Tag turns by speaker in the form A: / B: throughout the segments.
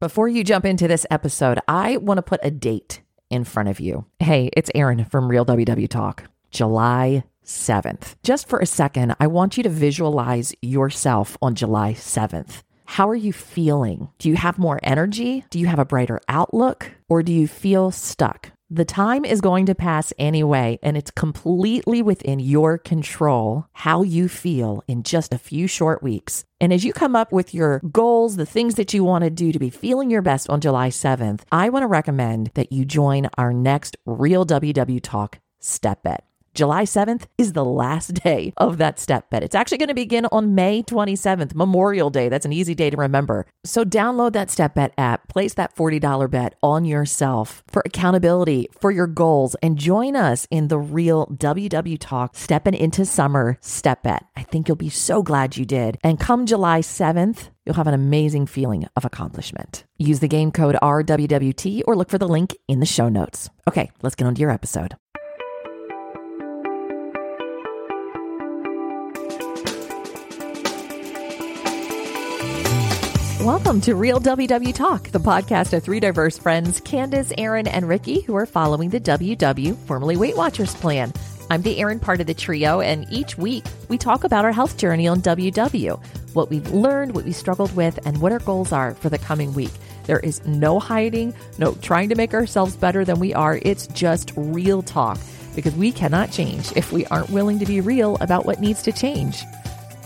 A: Before you jump into this episode, I want to put a date in front of you. Hey, it's Erin from Real WW Talk, July 7th. Just for a second, I want you to visualize yourself on July 7th. How are you feeling? Do you have more energy? Do you have a brighter outlook? Or do you feel stuck? The time is going to pass anyway, and it's completely within your control how you feel in just a few short weeks. And as you come up with your goals, the things that you want to do to be feeling your best on July 7th, I want to recommend that you join our next Real WW Talk Step Bet. July 7th is the last day of that step bet. It's actually going to begin on May 27th, Memorial Day. That's an easy day to remember. So download that step bet app, place that $40 bet on yourself for accountability, for your goals, and join us in the real WW Talk Stepping into Summer Step Bet. I think you'll be so glad you did. And come July 7th, you'll have an amazing feeling of accomplishment. Use the game code RWWT or look for the link in the show notes. Okay, let's get on to your episode. Welcome to Real WW Talk, the podcast of three diverse friends, Candace, Erin, and Ricky, who are following the WW, formerly Weight Watchers plan. I'm the Erin part of the trio, and each week we talk about our health journey on WW, what we've learned, what we struggled with, and what our goals are for the coming week. There is no hiding, no trying to make ourselves better than we are. It's just real talk because we cannot change if we aren't willing to be real about what needs to change.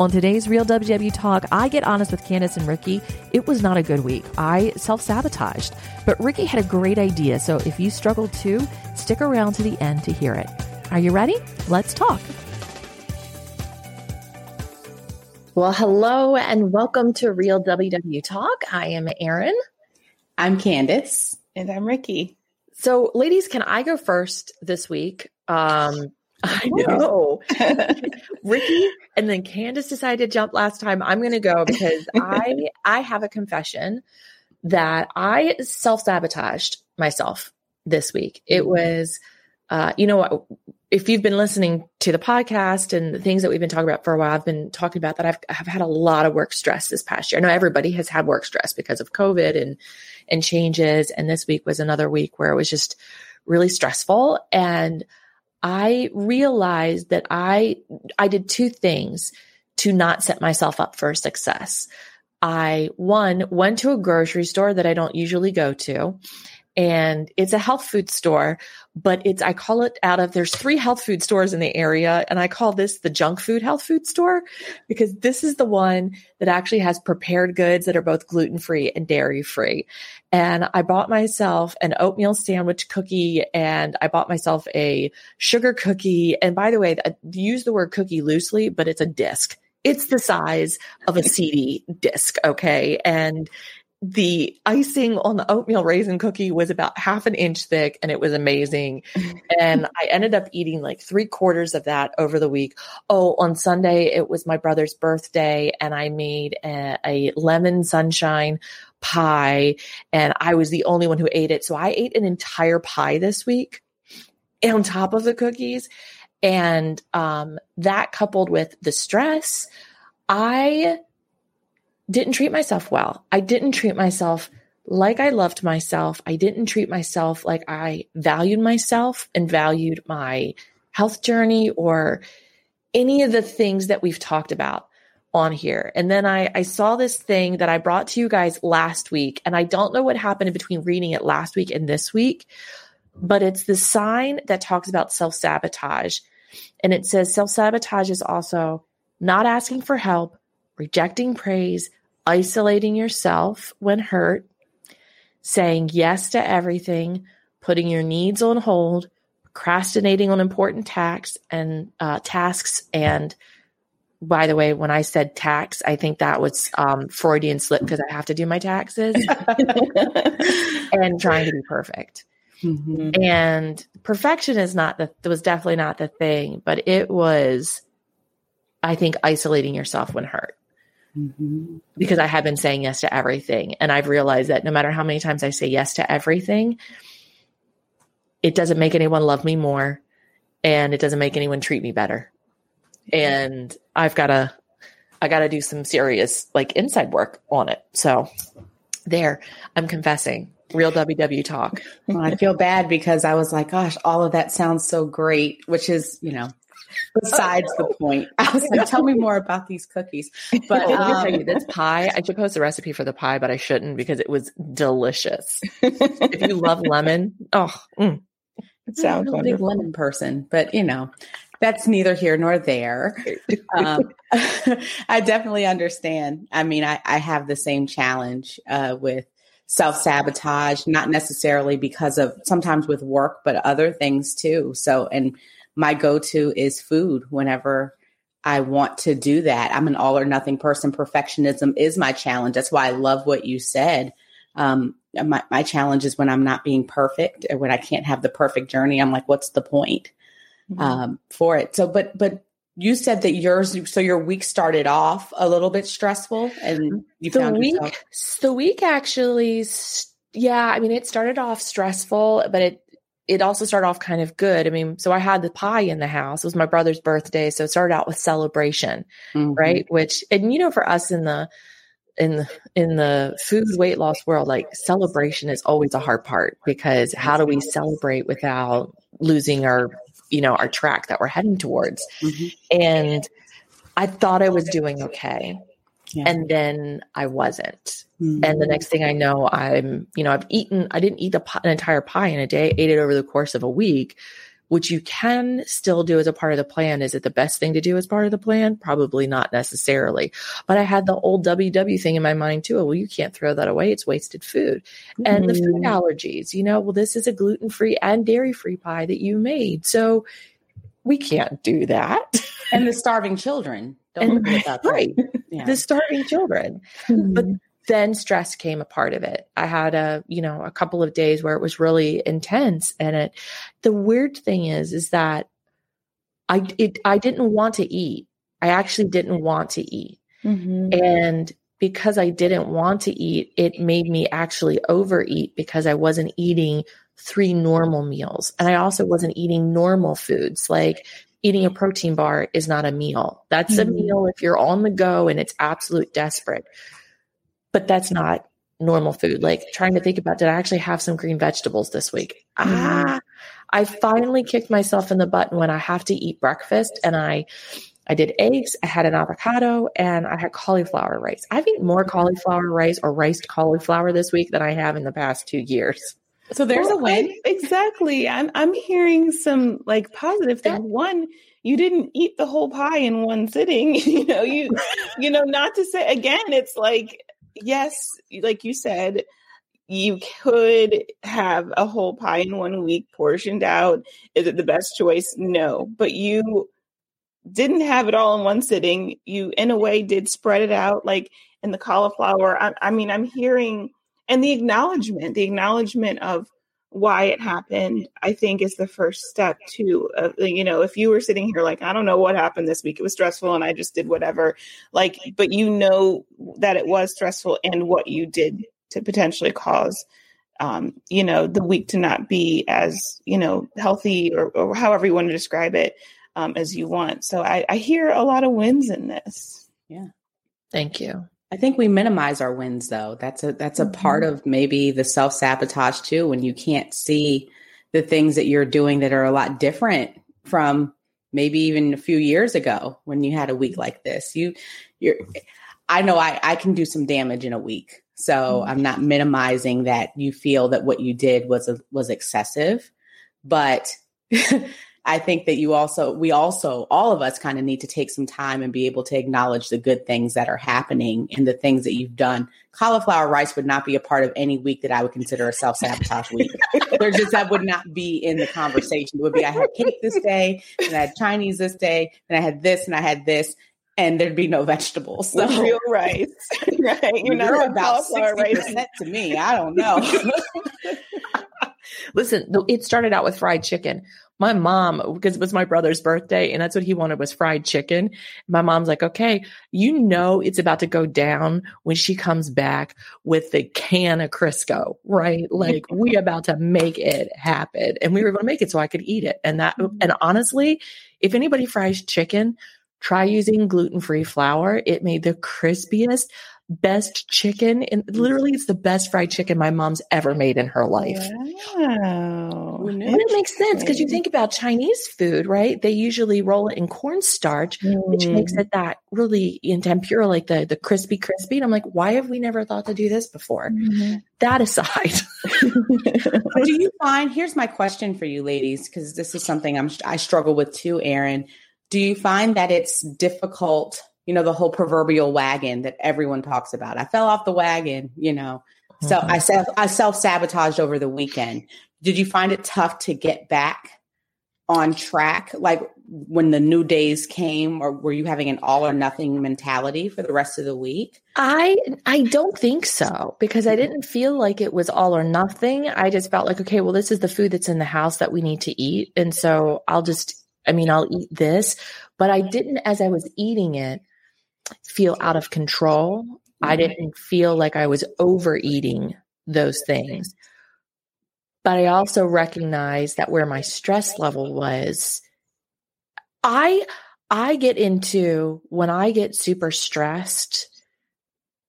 A: On today's Real WW Talk, I get honest with Candace and Ricky. It was not a good week. I self sabotaged, but Ricky had a great idea. So if you struggle too, stick around to the end to hear it. Are you ready? Let's talk. Well, hello and welcome to Real WW Talk. I am Erin.
B: I'm Candace.
C: And I'm Ricky.
A: So, ladies, can I go first this week? Um, I know. Ricky and then Candace decided to jump last time. I'm going to go because I I have a confession that I self-sabotaged myself this week. It mm-hmm. was uh, you know if you've been listening to the podcast and the things that we've been talking about for a while, I've been talking about that I've I've had a lot of work stress this past year. I know everybody has had work stress because of COVID and and changes and this week was another week where it was just really stressful and I realized that I I did two things to not set myself up for success. I one went to a grocery store that I don't usually go to and it's a health food store, but it's, I call it out of, there's three health food stores in the area. And I call this the junk food health food store because this is the one that actually has prepared goods that are both gluten free and dairy free. And I bought myself an oatmeal sandwich cookie and I bought myself a sugar cookie. And by the way, I use the word cookie loosely, but it's a disc it's the size of a CD disc. Okay. And the icing on the oatmeal raisin cookie was about half an inch thick and it was amazing. and I ended up eating like three quarters of that over the week. Oh, on Sunday, it was my brother's birthday and I made a, a lemon sunshine pie and I was the only one who ate it. So I ate an entire pie this week on top of the cookies. And um, that coupled with the stress, I didn't treat myself well. I didn't treat myself like I loved myself. I didn't treat myself like I valued myself and valued my health journey or any of the things that we've talked about on here. And then I, I saw this thing that I brought to you guys last week, and I don't know what happened in between reading it last week and this week, but it's the sign that talks about self sabotage. And it says self sabotage is also not asking for help, rejecting praise, isolating yourself when hurt, saying yes to everything, putting your needs on hold, procrastinating on important tasks and uh, tasks. And by the way, when I said tax, I think that was um, Freudian slip because I have to do my taxes and trying to be perfect. Mm-hmm. And perfection is not the was definitely not the thing, but it was, I think, isolating yourself when hurt. Mm-hmm. Because I have been saying yes to everything. And I've realized that no matter how many times I say yes to everything, it doesn't make anyone love me more and it doesn't make anyone treat me better. And I've got to, I got to do some serious like inside work on it. So There, I'm confessing. Real WW talk.
B: Well, I feel bad because I was like, gosh, all of that sounds so great, which is, you know, besides the point. I was like, tell me more about these cookies. But
A: um, you, this pie, I should post the recipe for the pie, but I shouldn't because it was delicious. if you love lemon, oh, mm.
B: it sounds I'm a big lemon person, but you know, that's neither here nor there. Um, I definitely understand. I mean, I, I have the same challenge uh, with self sabotage, not necessarily because of sometimes with work, but other things too. So, and my go to is food whenever I want to do that. I'm an all or nothing person. Perfectionism is my challenge. That's why I love what you said. Um, my, my challenge is when I'm not being perfect or when I can't have the perfect journey. I'm like, what's the point mm-hmm. um, for it? So, but, but you said that yours, so your week started off a little bit stressful and you
A: the
B: found
A: week,
B: yourself-
A: the week actually, yeah, I mean, it started off stressful, but it, it also started off kind of good. I mean, so I had the pie in the house. It was my brother's birthday, so it started out with celebration, mm-hmm. right? Which, and you know, for us in the in the in the food weight loss world, like celebration is always a hard part because how do we celebrate without losing our, you know, our track that we're heading towards? Mm-hmm. And I thought I was doing okay. Yeah. And then I wasn't. Mm-hmm. And the next thing I know, I'm, you know, I've eaten, I didn't eat an entire pie in a day, ate it over the course of a week, which you can still do as a part of the plan. Is it the best thing to do as part of the plan? Probably not necessarily. But I had the old WW thing in my mind too. Well, you can't throw that away. It's wasted food. Mm-hmm. And the food mm-hmm. allergies, you know, well, this is a gluten free and dairy free pie that you made. So we can't do that.
B: And the starving children. Don't
A: and, right. Yeah. The starving children. Mm-hmm. But then stress came a part of it. I had a, you know, a couple of days where it was really intense. And it the weird thing is, is that I it I didn't want to eat. I actually didn't want to eat. Mm-hmm. And because I didn't want to eat, it made me actually overeat because I wasn't eating three normal meals. And I also wasn't eating normal foods. Like eating a protein bar is not a meal. That's mm-hmm. a meal if you're on the go and it's absolute desperate. But that's not normal food. Like trying to think about did I actually have some green vegetables this week? Mm-hmm. Ah, I finally kicked myself in the butt when I have to eat breakfast and I I did eggs, I had an avocado, and I had cauliflower rice. I've eaten more cauliflower rice or riced cauliflower this week than I have in the past two years.
B: So there's well, a win.
C: I, exactly. I'm I'm hearing some like positive things. One, you didn't eat the whole pie in one sitting. you know, you you know, not to say again, it's like yes, like you said, you could have a whole pie in one week portioned out. Is it the best choice? No. But you didn't have it all in one sitting. You in a way did spread it out like in the cauliflower. I, I mean, I'm hearing and the acknowledgement, the acknowledgement of why it happened, I think is the first step to, uh, you know, if you were sitting here like, I don't know what happened this week, it was stressful and I just did whatever, like, but you know that it was stressful and what you did to potentially cause, um, you know, the week to not be as, you know, healthy or, or however you want to describe it um, as you want. So I, I hear a lot of wins in this.
B: Yeah.
A: Thank you.
B: I think we minimize our wins though. That's a that's a mm-hmm. part of maybe the self-sabotage too when you can't see the things that you're doing that are a lot different from maybe even a few years ago when you had a week like this. You you're I know I I can do some damage in a week. So mm-hmm. I'm not minimizing that you feel that what you did was a, was excessive, but I think that you also, we also, all of us kind of need to take some time and be able to acknowledge the good things that are happening and the things that you've done. Cauliflower rice would not be a part of any week that I would consider a self sabotage week. There's just, that would not be in the conversation. It would be, I had cake this day and I had Chinese this day and I had this and I had this and there'd be no vegetables.
C: So real rice, right?
B: You're, not about sixty percent to me. I don't know.
A: Listen, it started out with fried chicken my mom, because it was my brother's birthday and that's what he wanted was fried chicken. My mom's like, okay, you know, it's about to go down when she comes back with the can of Crisco, right? Like we about to make it happen and we were going to make it so I could eat it. And that, mm-hmm. and honestly, if anybody fries chicken, try using gluten free flour. It made the crispiest, best chicken and literally it's the best fried chicken my mom's ever made in her life.
C: Wow.
A: And it makes sense because you think about Chinese food, right? They usually roll it in cornstarch, mm. which makes it that really in tempura, like the the crispy crispy. And I'm like, why have we never thought to do this before? Mm-hmm. That aside,
B: do you find? Here's my question for you, ladies, because this is something I'm I struggle with too, Erin. Do you find that it's difficult? You know, the whole proverbial wagon that everyone talks about. I fell off the wagon, you know. So mm-hmm. I self I self sabotaged over the weekend. Did you find it tough to get back on track, like when the new days came, or were you having an all or nothing mentality for the rest of the week?
A: I I don't think so because I didn't feel like it was all or nothing. I just felt like okay, well, this is the food that's in the house that we need to eat, and so I'll just I mean, I'll eat this, but I didn't as I was eating it feel out of control. I mm-hmm. didn't feel like I was overeating those things. But I also recognize that where my stress level was, I I get into when I get super stressed,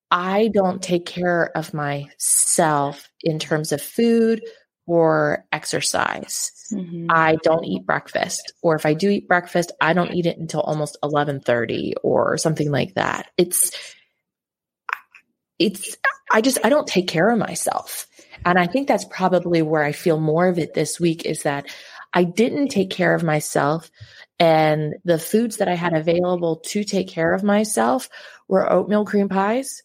A: I don't take care of myself in terms of food or exercise. Mm-hmm. I don't eat breakfast or if I do eat breakfast, I don't eat it until almost 11:30 or something like that. It's it's I just I don't take care of myself. And I think that's probably where I feel more of it this week is that I didn't take care of myself and the foods that I had available to take care of myself were oatmeal cream pies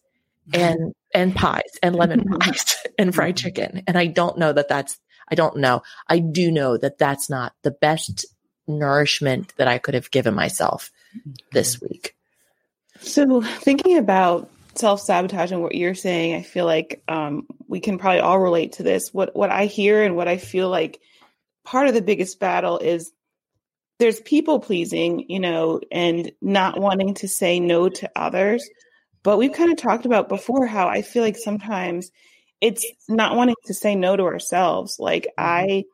A: and and pies and lemon pies and fried chicken. And I don't know that that's I don't know. I do know that that's not the best nourishment that I could have given myself this mm-hmm. week.
C: So, thinking about self sabotage and what you're saying, I feel like um, we can probably all relate to this. What what I hear and what I feel like part of the biggest battle is there's people pleasing, you know, and not wanting to say no to others. But we've kind of talked about before how I feel like sometimes it's not wanting to say no to ourselves. Like mm-hmm. I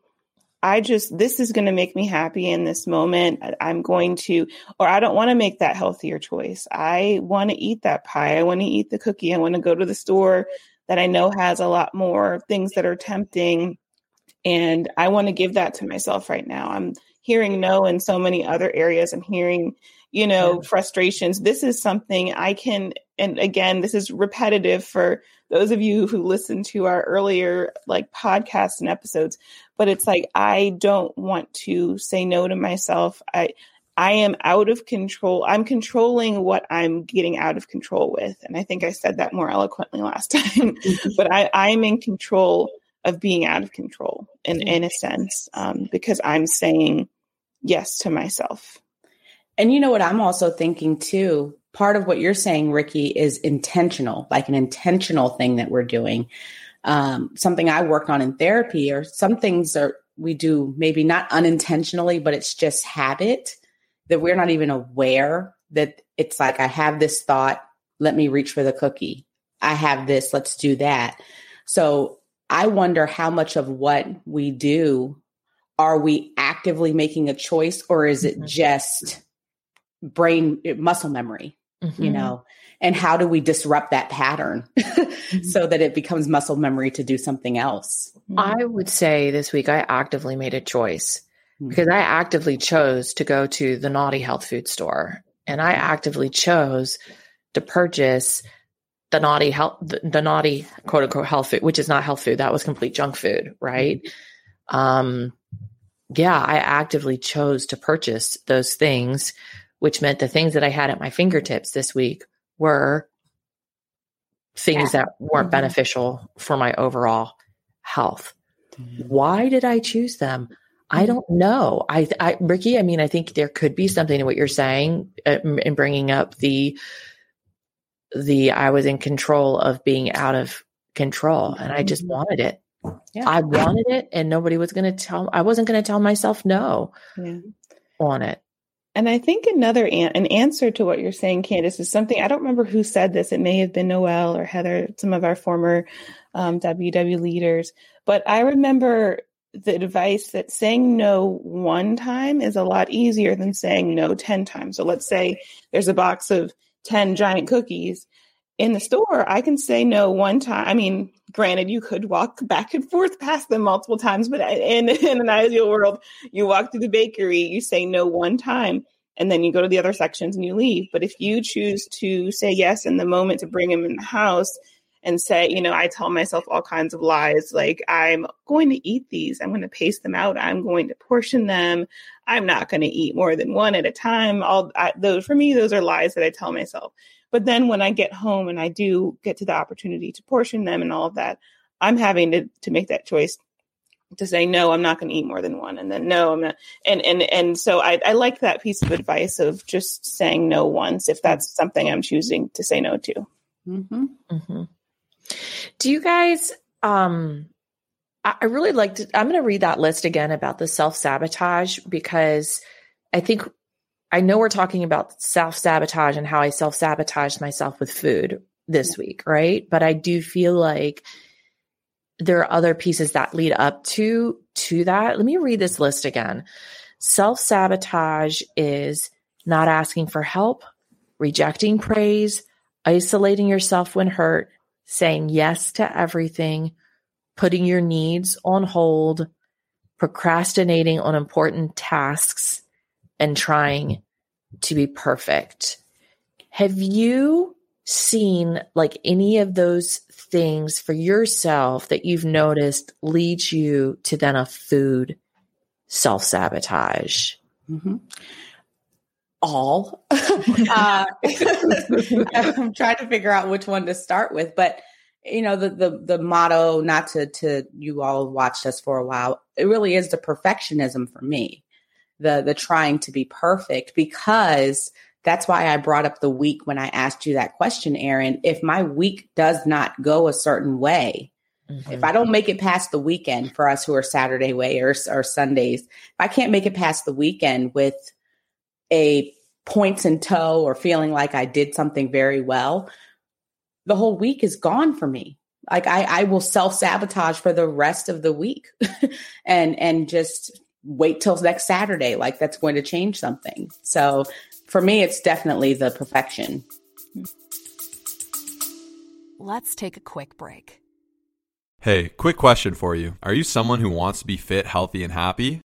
C: I just this is going to make me happy in this moment. I'm going to or I don't want to make that healthier choice. I want to eat that pie. I want to eat the cookie. I want to go to the store that I know has a lot more things that are tempting and I want to give that to myself right now. I'm hearing no in so many other areas. I'm hearing, you know, yeah. frustrations. This is something I can and again, this is repetitive for those of you who listen to our earlier like podcasts and episodes, but it's like I don't want to say no to myself. I I am out of control. I'm controlling what I'm getting out of control with. And I think I said that more eloquently last time. but I, I'm in control of being out of control in, in a sense, um, because I'm saying yes to myself.
B: And you know what I'm also thinking too? Part of what you're saying, Ricky, is intentional, like an intentional thing that we're doing. Um, something I work on in therapy, or some things are we do maybe not unintentionally, but it's just habit that we're not even aware that it's like I have this thought, let me reach for the cookie. I have this, let's do that. So I wonder how much of what we do are we actively making a choice or is it mm-hmm. just brain muscle memory mm-hmm. you know and how do we disrupt that pattern mm-hmm. so that it becomes muscle memory to do something else
A: mm-hmm. i would say this week i actively made a choice mm-hmm. because i actively chose to go to the naughty health food store and i actively chose to purchase the naughty health the, the naughty quote unquote health food which is not health food that was complete junk food right um yeah i actively chose to purchase those things which meant the things that I had at my fingertips this week were things yeah. that weren't mm-hmm. beneficial for my overall health. Mm-hmm. Why did I choose them? I mm-hmm. don't know. I, I, Ricky, I mean, I think there could be something in what you're saying uh, in bringing up the, the, I was in control of being out of control and I just mm-hmm. wanted it. Yeah. I wanted it and nobody was going to tell, I wasn't going to tell myself no yeah. on it.
C: And I think another an-, an answer to what you're saying, Candace, is something I don't remember who said this. It may have been Noel or Heather, some of our former um, WW leaders. But I remember the advice that saying no one time is a lot easier than saying no 10 times. So let's say there's a box of 10 giant cookies in the store, I can say no one time. I mean, granted, you could walk back and forth past them multiple times, but in, in an ideal world, you walk through the bakery, you say no one time, and then you go to the other sections and you leave. But if you choose to say yes in the moment to bring them in the house and say, you know, I tell myself all kinds of lies like, I'm going to eat these, I'm going to pace them out, I'm going to portion them, I'm not going to eat more than one at a time. All I, those, for me, those are lies that I tell myself. But then when I get home and I do get to the opportunity to portion them and all of that, I'm having to, to make that choice to say no i'm not going to eat more than one and then no i'm not and and and so I, I like that piece of advice of just saying no once if that's something i'm choosing to say no to
A: mm-hmm. Mm-hmm. do you guys um i, I really liked. i'm going to read that list again about the self-sabotage because i think i know we're talking about self-sabotage and how i self sabotaged myself with food this week right but i do feel like there are other pieces that lead up to to that. Let me read this list again. Self-sabotage is not asking for help, rejecting praise, isolating yourself when hurt, saying yes to everything, putting your needs on hold, procrastinating on important tasks, and trying to be perfect. Have you seen like any of those things for yourself that you've noticed leads you to then a food self sabotage? Mm-hmm.
B: All. uh, I'm trying to figure out which one to start with, but you know the the the motto. Not to to you all watched us for a while. It really is the perfectionism for me, the the trying to be perfect because that's why I brought up the week when I asked you that question, Erin. If my week does not go a certain way, mm-hmm. if I don't make it past the weekend for us who are Saturday way or, or Sundays, if I can't make it past the weekend with a points in tow or feeling like I did something very well, the whole week is gone for me. Like I, I will self sabotage for the rest of the week and, and just wait till next Saturday. Like that's going to change something. So for me, it's definitely the perfection.
D: Let's take a quick break.
E: Hey, quick question for you. Are you someone who wants to be fit, healthy, and happy?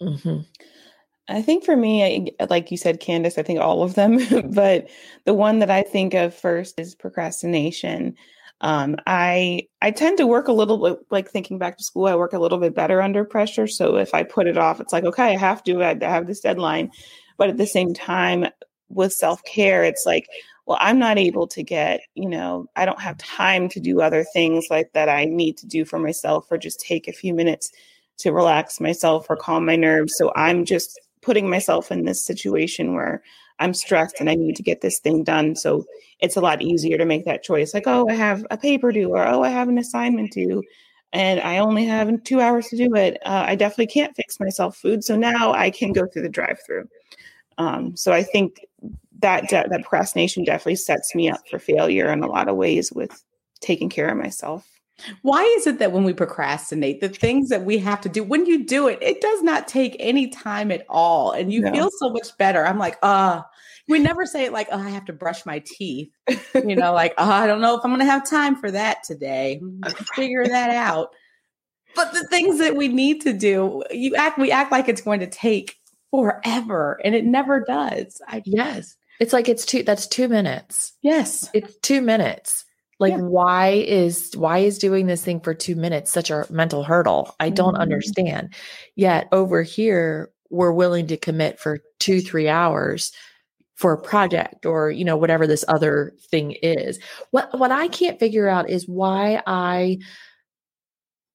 C: Mm-hmm. I think for me, I, like you said, Candace, I think all of them, but the one that I think of first is procrastination. Um, I I tend to work a little bit like thinking back to school. I work a little bit better under pressure. So if I put it off, it's like okay, I have to. I have this deadline, but at the same time, with self care, it's like well, I'm not able to get you know I don't have time to do other things like that I need to do for myself or just take a few minutes to relax myself or calm my nerves. So I'm just putting myself in this situation where I'm stressed and I need to get this thing done. So it's a lot easier to make that choice like, oh, I have a paper due, or oh, I have an assignment due, and I only have two hours to do it. Uh, I definitely can't fix myself food. So now I can go through the drive through. Um, so I think that, de- that procrastination definitely sets me up for failure in a lot of ways with taking care of myself.
B: Why is it that when we procrastinate, the things that we have to do, when you do it, it does not take any time at all and you no. feel so much better? I'm like, uh, we never say it like, oh, I have to brush my teeth. You know, like, oh, I don't know if I'm going to have time for that today. Figure that out. But the things that we need to do, you act, we act like it's going to take forever and it never does.
A: I, yes. It's like it's two, that's two minutes.
B: Yes.
A: It's two minutes like yeah. why is why is doing this thing for 2 minutes such a mental hurdle i don't mm-hmm. understand yet over here we're willing to commit for 2 3 hours for a project or you know whatever this other thing is what what i can't figure out is why i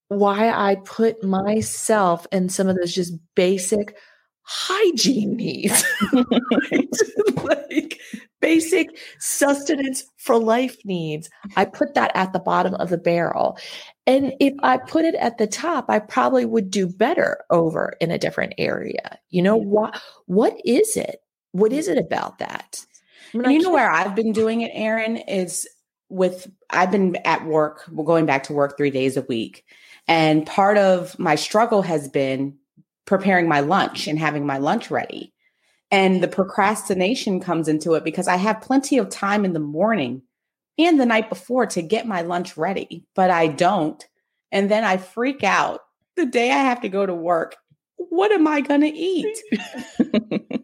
A: why i put myself in some of those just basic hygiene needs, like basic sustenance for life needs. I put that at the bottom of the barrel. And if I put it at the top, I probably would do better over in a different area. You know, what what is it? What is it about that?
B: I mean, you know where I've been doing it, Erin, is with I've been at work, going back to work three days a week. And part of my struggle has been preparing my lunch and having my lunch ready. And the procrastination comes into it because I have plenty of time in the morning and the night before to get my lunch ready, but I don't. And then I freak out the day I have to go to work. What am I going to eat?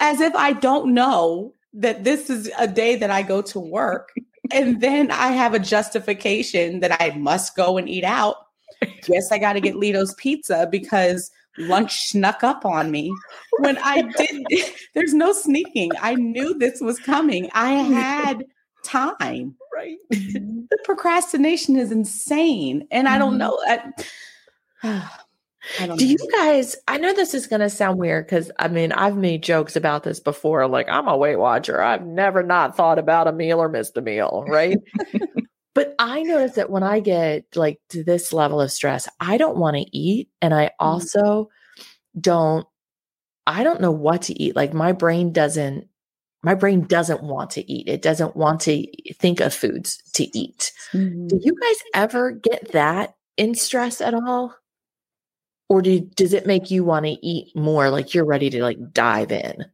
B: As if I don't know that this is a day that I go to work. And then I have a justification that I must go and eat out. Yes, I got to get Lito's pizza because lunch snuck up on me when I did. There's no sneaking. I knew this was coming. I had time.
A: Right.
B: the procrastination is insane. And I don't mm-hmm. know. I,
A: I don't Do know. you guys, I know this is going to sound weird because I mean, I've made jokes about this before. Like, I'm a Weight Watcher. I've never not thought about a meal or missed a meal. Right. but I notice that when I get like to this level of stress, I don't want to eat. And I mm-hmm. also don't, I don't know what to eat. Like, my brain doesn't my brain doesn't want to eat. It doesn't want to think of foods to eat. Mm-hmm. Do you guys ever get that in stress at all? Or do, does it make you want to eat more like you're ready to like dive in?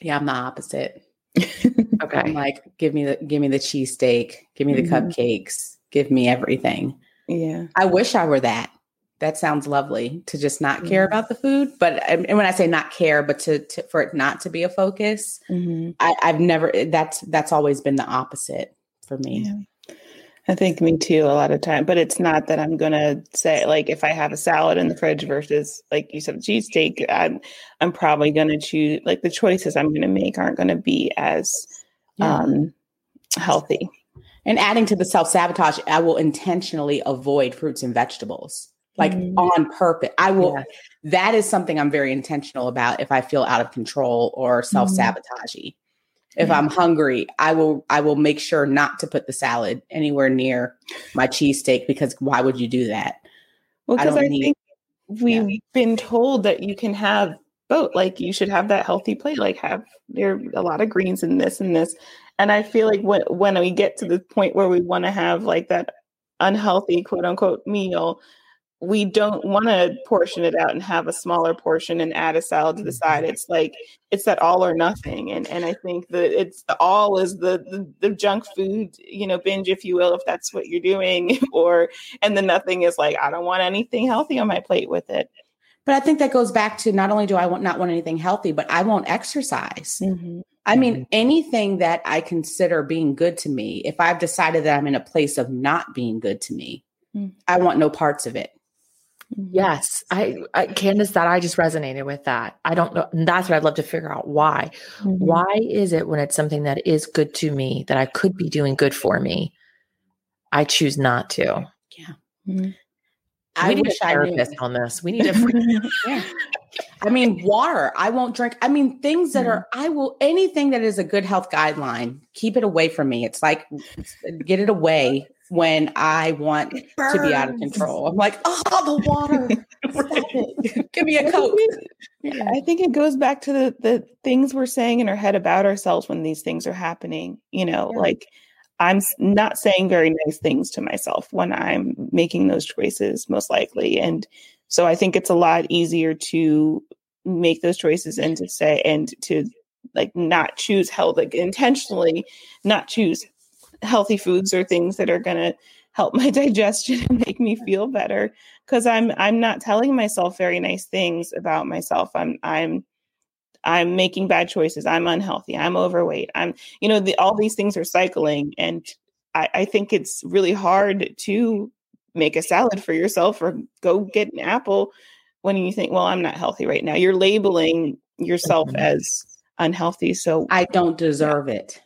B: Yeah, I'm the opposite. Okay. I'm like, give me the give me the cheesesteak, give me the mm-hmm. cupcakes, give me everything.
C: Yeah.
B: I wish I were that that sounds lovely to just not care mm-hmm. about the food but and when i say not care but to, to for it not to be a focus mm-hmm. I, have never that's that's always been the opposite for me
C: yeah. I think me too a lot of time but it's not that i'm gonna say like if i have a salad in the fridge versus like you said cheesesteak i'm i'm probably gonna choose like the choices i'm gonna make aren't gonna be as yeah. um healthy
B: and adding to the self-sabotage i will intentionally avoid fruits and vegetables like mm-hmm. on purpose. I will, yeah. that is something I'm very intentional about if I feel out of control or self sabotagey. If. I'm hungry, I will, I will make sure not to put the salad anywhere near my cheesesteak because why would you do that?
C: Well, because I, I need, think we've yeah. been told that you can have both. Like you should have that healthy plate, like have there are a lot of greens in this and this. And I feel like when when we get to the point where we want to have like that unhealthy quote unquote meal, we don't want to portion it out and have a smaller portion and add a salad to the side. Mm-hmm. It's like it's that all or nothing, and and I think that it's the all is the, the the, junk food, you know, binge, if you will, if that's what you're doing, or and the nothing is like I don't want anything healthy on my plate with it.
B: But I think that goes back to not only do I want not want anything healthy, but I won't exercise. Mm-hmm. I mean, mm-hmm. anything that I consider being good to me, if I've decided that I'm in a place of not being good to me, mm-hmm. I want no parts of it.
A: Yes, I, I Candace, that I just resonated with that. I don't know. that's what I'd love to figure out why. Mm-hmm. Why is it when it's something that is good to me that I could be doing good for me, I choose not to?
B: Yeah. Mm-hmm.
A: I need a therapist on this. We need a.
B: yeah. I mean, water. I won't drink. I mean, things that mm-hmm. are. I will anything that is a good health guideline. Keep it away from me. It's like get it away when I want to be out of control. I'm like, oh, the water. Give me a coke.
C: Yeah, I think it goes back to the the things we're saying in our head about ourselves when these things are happening. You know, yeah. like I'm not saying very nice things to myself when I'm making those choices, most likely. And so I think it's a lot easier to make those choices and to say and to like not choose health, like intentionally not choose healthy foods or things that are going to help my digestion and make me feel better. Because i'm i'm not telling myself very nice things about myself. I'm i'm i'm making bad choices. I'm unhealthy. I'm overweight. I'm you know the, all these things are cycling and I, I think it's really hard to make a salad for yourself or go get an apple when you think well i'm not healthy right now. You're labeling yourself mm-hmm. as unhealthy so
B: i don't deserve it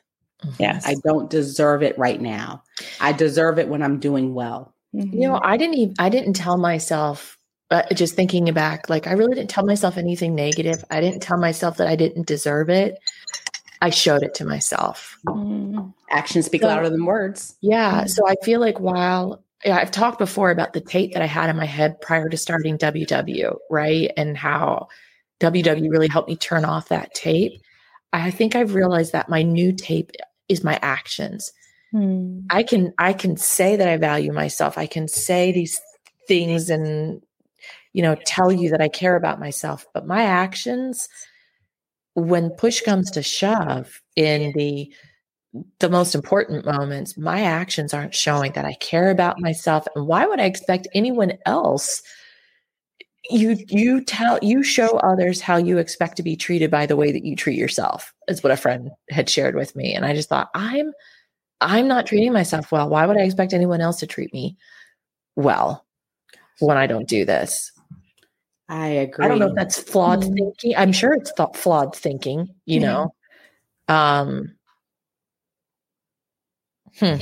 C: Yes.
B: I don't deserve it right now. I deserve it when I'm doing well.
A: Mm-hmm. You know, I didn't even I didn't tell myself But just thinking back, like I really didn't tell myself anything negative. I didn't tell myself that I didn't deserve it. I showed it to myself.
C: Mm.
B: Actions speak
A: So-
B: louder than words.
A: Yeah. So I feel like while yeah, I've talked before about the tape that I had in my head prior to starting WW, right? And how WW really helped me turn off that tape. I think I've realized that my new tape is my actions.
C: Mm.
A: I can I can say that I value myself. I can say these things and you know tell you that I care about myself, but my actions when push comes to shove in the the most important moments, my actions aren't showing that I care about myself and why would I expect anyone else you you tell you show others how you expect to be treated by the way that you treat yourself is what a friend had shared with me and I just thought I'm I'm not treating myself well. Why would I expect anyone else to treat me well when I don't do this?
B: I agree.
A: I don't know if that's flawed
C: Mm.
A: thinking. I'm sure it's th- flawed thinking, you
C: Yeah.
A: know. Um hmm.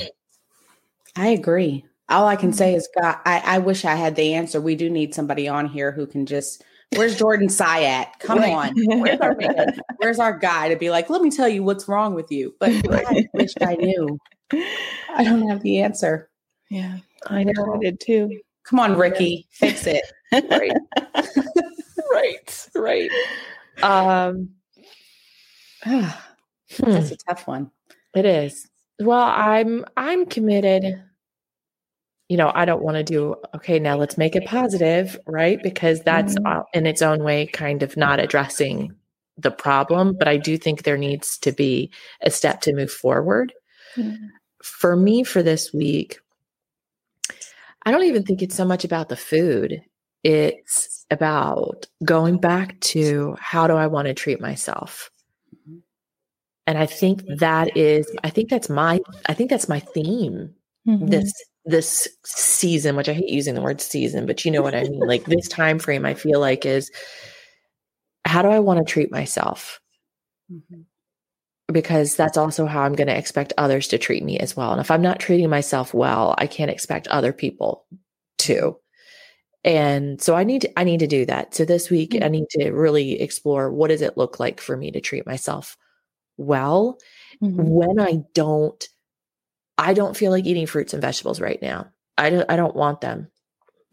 B: I agree. All I can say is, God, I, I wish I had the answer. We do need somebody on here who can just. Where's Jordan Syatt? Come
A: Right.
B: on. Where's our? Where's our guy to be like, let me tell you what's wrong with you? But I wish I knew. I don't have the answer.
C: Yeah,
A: I know I
C: did too.
B: Come on, Ricky, fix it.
A: right. right. Right. Um hmm.
B: That's a tough one.
A: It is. Well, I'm I'm committed. You know, I don't want to do okay, now let's make it positive, right? Because that's
C: Mhm.
A: uh, in its own way kind of not addressing the problem, but I do think there needs to be a step to move forward.
C: Yeah.
A: For me for this week, I don't even think it's so much about the food. It's about going back to how do I want to treat myself? And I think that is I think that's my I think that's my theme
C: Mhm.
A: this this season, which I hate using the word season, but you know what I mean. Like this time frame I feel like is how do I want to treat myself?
B: Mhm.
A: Because that's also how I'm going to expect others to treat me as well. And if I'm not treating myself well, I can't expect other people to. And so I need to, I need to do that. So this week I need to really explore what does it look like for me to treat myself well
C: Mhm.
A: when I don't I don't feel like eating fruits and vegetables right now. I don't I don't want them.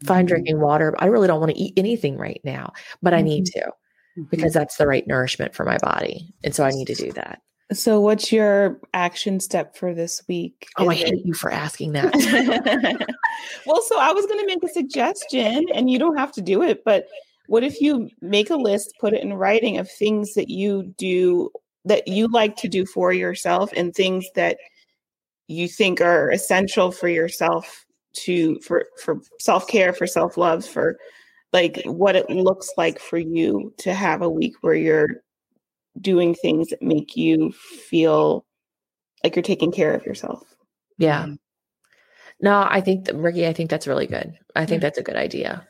A: Fine
B: Mhm.
A: drinking water. I really don't want to eat anything right now, but I need to
B: Mhm.
A: because that's the right nourishment for my body. And so I need to do that.
C: So, what's your action step for this week?
A: Oh, I
C: Is it-
A: hate you for asking that.
C: well, so I was going to make a suggestion, and you don't have to do it, but what if you make a list, put it in writing of things that you do that you like to do for yourself and things that you think are essential for yourself to for for self-care, for self-love, for like what it looks like for you to have a week where you're doing things that make you feel like you're taking care of yourself.
A: yeah. Mm-hmm. No, I think that Ricky, I think that's really good. I think mm-hmm. that's a good idea.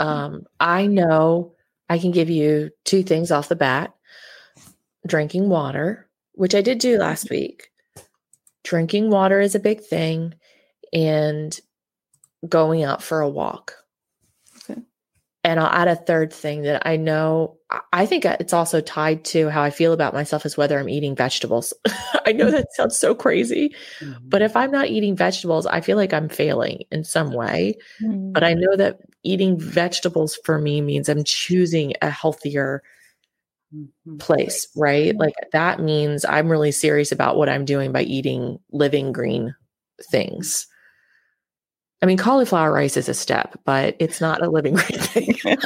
A: Mm-hmm. Um, I know I can give you two things off the bat. Drinking water, which I did do last week. Drinking water is a big thing and going out for a walk.
C: Okay.
A: And I'll add a third thing that I know I- think it's also tied to how I feel about myself is whether I'm eating vegetables. I know that sounds so crazy,
B: Mhm.
A: but if I'm not eating vegetables, I feel like I'm failing in some way. But I know that eating vegetables for me means I'm choosing a healthier.
B: Mm-hmm.
A: place, right? Mm-hmm. Like that means I'm really serious about what I'm doing by eating living green things. I mean, cauliflower rice is a step, but it's not a living green thing.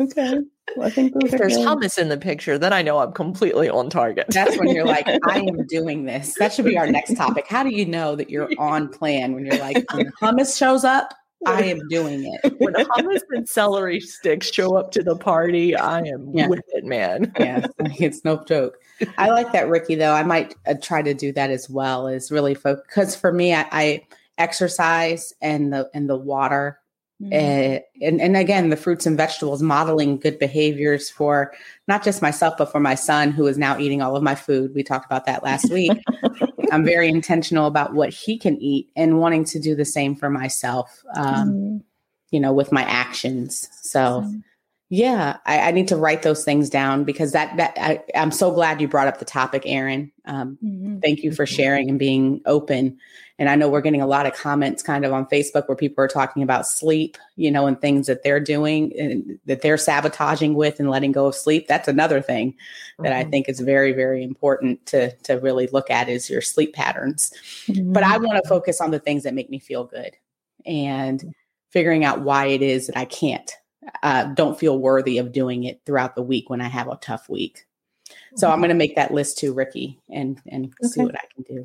C: okay. Well, I think
A: if there's
C: good.
A: hummus in the picture, then I know I'm completely on target.
B: That's when you're like, I am doing this. That should be our next topic. How do you know that you're on plan when you're like, when hummus shows up, I am doing it.
A: when hummus and celery sticks show up to the party, I am
B: Yeah.
A: with it, man.
B: yeah, it's no joke. I like that, Ricky. Though I might uh, try to do that as well. Is really focus because for me, I, I exercise and the and the water,
C: Mhm.
B: uh, and and again the fruits and vegetables, modeling good behaviors for not just myself but for my son who is now eating all of my food. We talked about that last week. I'm very intentional about what he can eat and wanting to do the same for myself. Um, mm-hmm. You know, with my actions. So. Mm-hmm yeah, I, I, need to write those things down because that that I, am so glad you brought up the topic, Erin. Um, mm-hmm. Thank you for sharing and being open. And I know we're getting a lot of comments kind of on Facebook where people are talking about sleep, you know, and things that they're doing and that they're sabotaging with and letting go of sleep. That's another thing mm-hmm. that I mm-hmm. think is very, very important to to really look at is your sleep patterns. Mm-hmm. But I want to focus on the things that make me feel good and figuring out why it is that I can't uh, don't feel worthy of doing it throughout the week when I have a tough week. So I'm going to make that list too, Ricky, and and okay. see what I can do.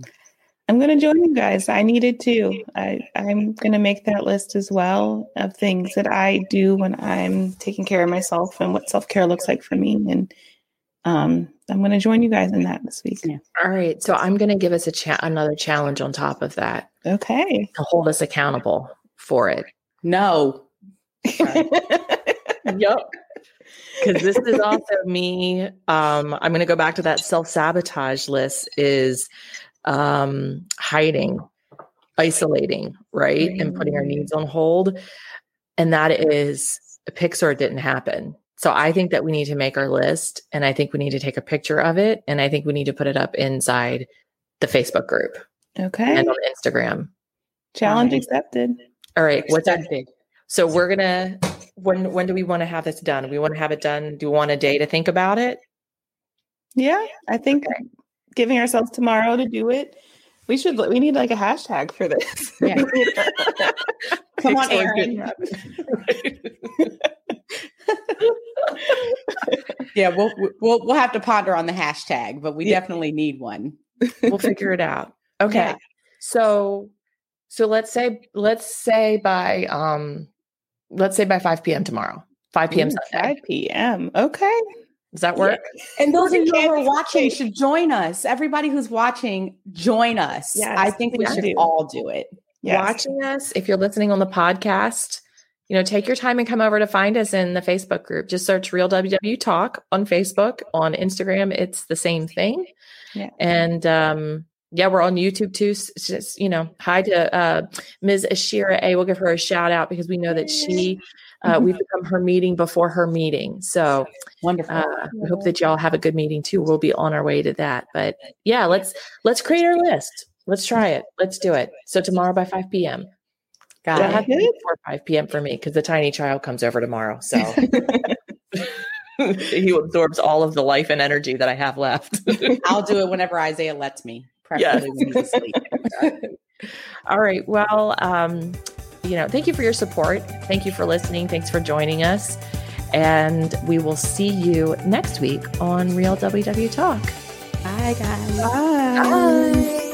C: I'm going to join you guys. I needed to. I, I'm going to make that list as well of things that I do when I'm taking care of myself and what self care looks like for me. And um, I'm going to join you guys in that this week.
A: Yeah. All right. So I'm going to give us a cha- another challenge on top of that.
C: Okay.
A: To hold us accountable for it.
B: No.
A: yep. Because this is also me. Um, I'm going to go back to that self sabotage list is um, hiding, isolating, right? Mm-hmm. And putting our needs on hold. And that is a Pixar didn't happen. So I think that we need to make our list and I think we need to take a picture of it. And I think we need to put it up inside the Facebook group.
C: Okay.
A: And on Instagram.
C: Challenge accepted.
A: All right. What's that? big? So we're gonna when when do we want to have this done? We want to have it done. Do we want a day to think about it?
C: Yeah, I think okay. giving ourselves tomorrow to do it. We should. We need like a hashtag for this. Yeah.
B: Come on, Aaron. yeah, we'll we'll we'll have to ponder on the hashtag, but we yeah. definitely need one.
A: We'll figure it out. Okay. Yeah. So so let's say let's say by um let's say by 5 p.m. tomorrow. 5 p.m. Ooh,
C: 5 p.m. Okay.
A: Does that work?
B: Yeah. And those of you who are watching should join us. Everybody who's watching, join us. Yes, I think we should do. all do it.
A: Yes. Watching us, if you're listening on the podcast, you know, take your time and come over to find us in the Facebook group. Just search Real WW Talk on Facebook. On Instagram, it's the same thing. Yeah. And um, yeah, we're on YouTube too. Just, you know, hi to uh, Ms. Ashira A. We'll give her a shout out because we know that she, uh, we've become her meeting before her meeting. So
B: wonderful.
A: Uh, we hope that y'all have a good meeting too. We'll be on our way to that. But yeah, let's let's create our list. Let's try it. Let's do it. So tomorrow by 5 p.m. Got it. Have to be before 5 p.m. for me because the tiny child comes over tomorrow. So he absorbs all of the life and energy that I have left.
B: I'll do it whenever Isaiah lets me preferably yes. when
A: sleep. All right. Well, um, you know, thank you for your support. Thank you for listening. Thanks for joining us. And we will see you next week on Real WW Talk.
B: Bye, guys.
A: Bye. Bye.